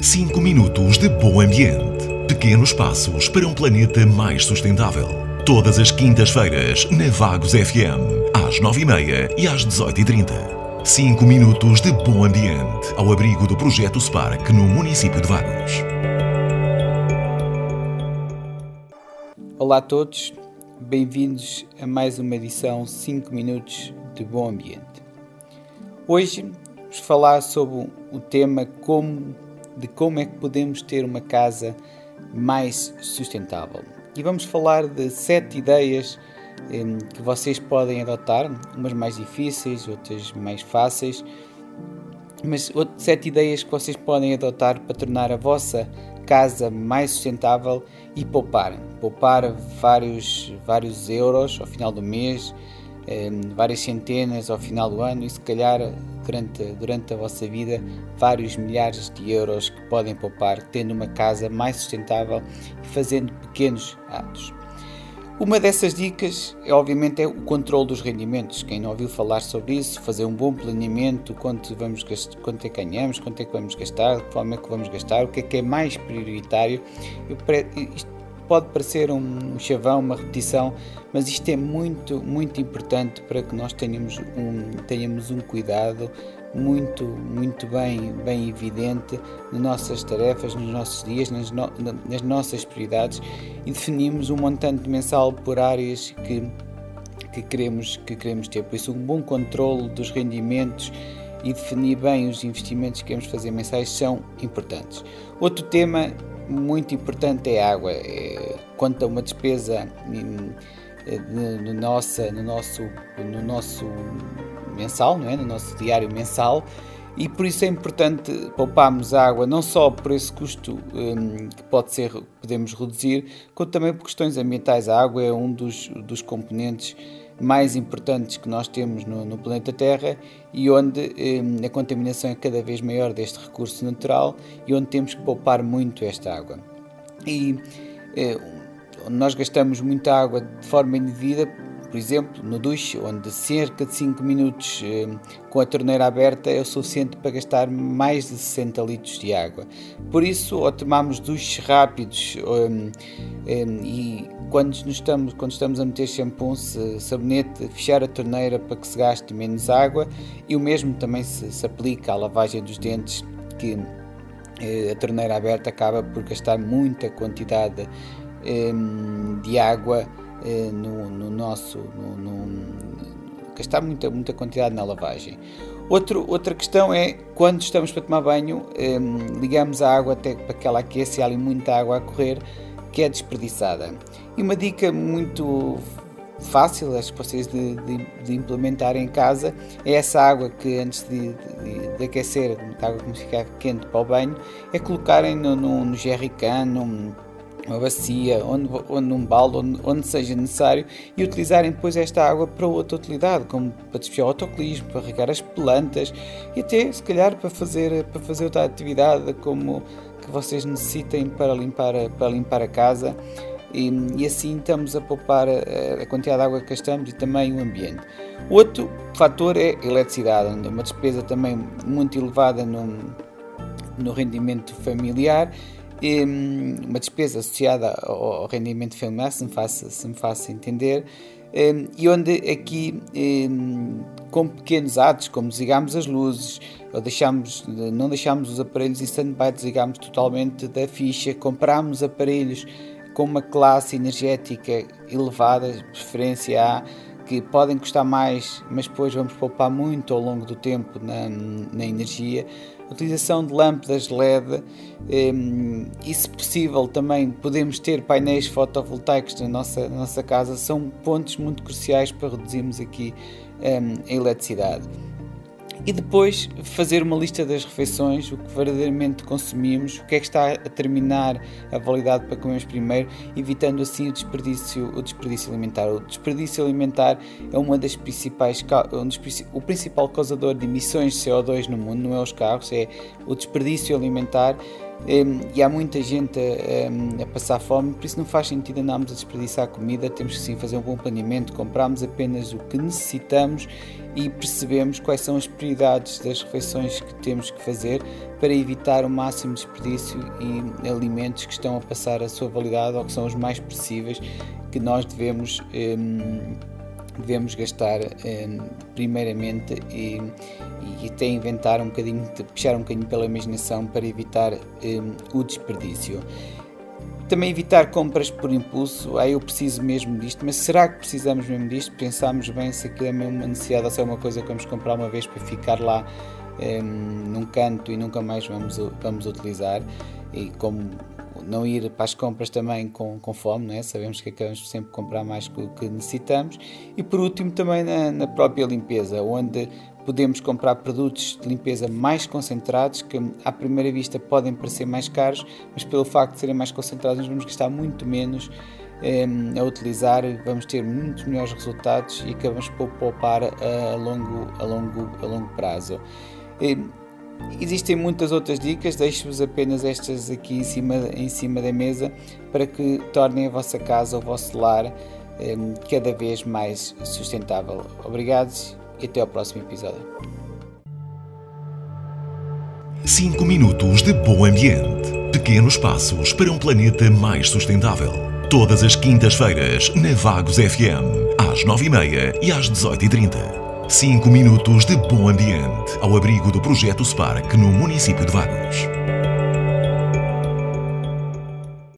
5 minutos de bom ambiente. Pequenos passos para um planeta mais sustentável. Todas as quintas-feiras, na Vagos FM, às 9h30 e às 18h30. 5 minutos de bom ambiente, ao abrigo do projeto Spark no município de Vagos. Olá a todos, bem-vindos a mais uma edição 5 minutos de bom ambiente. Hoje vamos falar sobre o tema como, de como é que podemos ter uma casa mais sustentável. E vamos falar de sete ideias eh, que vocês podem adotar, umas mais difíceis, outras mais fáceis, mas sete ideias que vocês podem adotar para tornar a vossa casa mais sustentável e poupar. Poupar vários, vários euros ao final do mês, várias centenas ao final do ano e se calhar durante, durante a vossa vida vários milhares de euros que podem poupar tendo uma casa mais sustentável e fazendo pequenos atos. Uma dessas dicas, é, obviamente, é o controle dos rendimentos. Quem não ouviu falar sobre isso, fazer um bom planeamento, quanto, vamos gastar, quanto é que ganhamos, quanto é que vamos gastar, de forma é que vamos gastar, o que é que é mais prioritário. Isto pode parecer um chavão, uma repetição, mas isto é muito, muito importante para que nós tenhamos um, tenhamos um cuidado muito, muito bem, bem evidente nas nossas tarefas, nos nossos dias, nas, no, nas nossas prioridades e definimos um montante mensal por áreas que, que, queremos, que queremos ter. Por isso, um bom controle dos rendimentos e definir bem os investimentos que queremos fazer mensais são importantes. Outro tema muito importante é a água. É, quanto a uma despesa no, nossa, no, nosso, no nosso mensal, não é? no nosso diário mensal, e por isso é importante pouparmos água, não só por esse custo um, que pode ser, podemos reduzir, como também por questões ambientais. A água é um dos, dos componentes mais importantes que nós temos no, no planeta Terra e onde um, a contaminação é cada vez maior deste recurso natural e onde temos que poupar muito esta água. E uh, nós gastamos muita água de forma indevida, por exemplo, no duche, onde cerca de 5 minutos eh, com a torneira aberta é o suficiente para gastar mais de 60 litros de água. Por isso, ou tomamos duches rápidos eh, eh, e quando estamos, quando estamos a meter shampoo, sabonete, fechar a torneira para que se gaste menos água e o mesmo também se, se aplica à lavagem dos dentes, que a torneira aberta acaba por gastar muita quantidade de água eh, no, no, nosso. No, no, gastar muita, muita quantidade na lavagem. Outro, outra questão é quando estamos para tomar banho, eh, ligamos a água até para que ela aqueça e há ali muita água a correr que é desperdiçada. E uma dica muito fácil, acho que vocês de, de, de implementar em casa, é essa água que antes de, de, aquecer, a água que ficar quente para o banho, é colocarem no, no, no jerrycan, num, uma bacia, onde, onde um balde, onde, onde, seja necessário, e utilizarem depois esta água para outra utilidade, como para despejar o autocolismo, para regar as plantas e até, se calhar, para fazer, para fazer outra atividade como que vocês necessitem para limpar, para limpar a casa. E, e, assim estamos a poupar a, a, quantidade de água que gastamos e também o ambiente. Outro fator é a eletricidade, uma despesa também muito elevada no, no rendimento familiar Hum, uma despesa associada ao rendimento familiar, se me faça, se me faça entender, e onde aqui, com pequenos atos, como desligamos as luzes, ou deixamos, não deixamos os aparelhos em stand-by, desligamos totalmente da ficha, compramos aparelhos com uma classe energética elevada, de preferência A, que podem custar mais, mas depois vamos poupar muito ao longo do tempo na, na energia utilização de lâmpadas LED ehm, e, se possível, também podemos ter painéis fotovoltaicos na nossa, na nossa casa, são pontos muito cruciais para reduzirmos aqui ehm, a eletricidade e depois fazer uma lista das refeições, o que verdadeiramente consumimos, o que é que está a terminar a validade para comermos primeiro, evitando assim o desperdício, o desperdício alimentar. O desperdício alimentar é uma das principais, um dos, o principal causador de emissões de CO2 no mundo, não é os carros, é o desperdício alimentar e há muita gente a, a, passar fome, por isso não faz sentido andarmos a desperdiçar comida, temos que sim fazer um bom planeamento, comprarmos apenas o que necessitamos e percebemos quais são as prioridades das refeições que temos que fazer para evitar o máximo desperdício e alimentos que estão a passar a sua validade ou que são os mais possíveis que nós devemos devemos gastar primeiramente e, e até inventar um bocadinho, puxar um bocadinho pela imaginação para evitar o desperdício. Também evitar compras por impulso, ah, eu preciso mesmo disto, mas será que precisamos mesmo disto? Pensamos bem se aquilo é mesmo uma necessidade ou se é uma coisa que vamos comprar uma vez para ficar lá um, num canto e nunca mais vamos, vamos utilizar. E como não ir para as compras também com, com fome, não é? sabemos que acabamos sempre comprar mais do que necessitamos. E por último, também na, na própria limpeza, onde podemos comprar produtos de limpeza mais concentrados, que à primeira vista podem parecer mais caros, mas pelo facto de serem mais concentrados, nós vamos gastar muito menos a utilizar, vamos ter muitos melhores resultados e acabamos por poupar a longo, a longo, a longo prazo. Existem muitas outras dicas, deixo-vos apenas estas aqui em cima, em cima da mesa para que tornem a vossa casa, o vosso lar, cada vez mais sustentável. Obrigados e até ao próximo episódio. 5 minutos de bom ambiente. Pequenos passos para um planeta mais sustentável. Todas as quintas-feiras, na Vagos FM, às 9h30 e às 18h30. 5 minutos de bom ambiente, ao abrigo do projeto Spark no município de Vagos.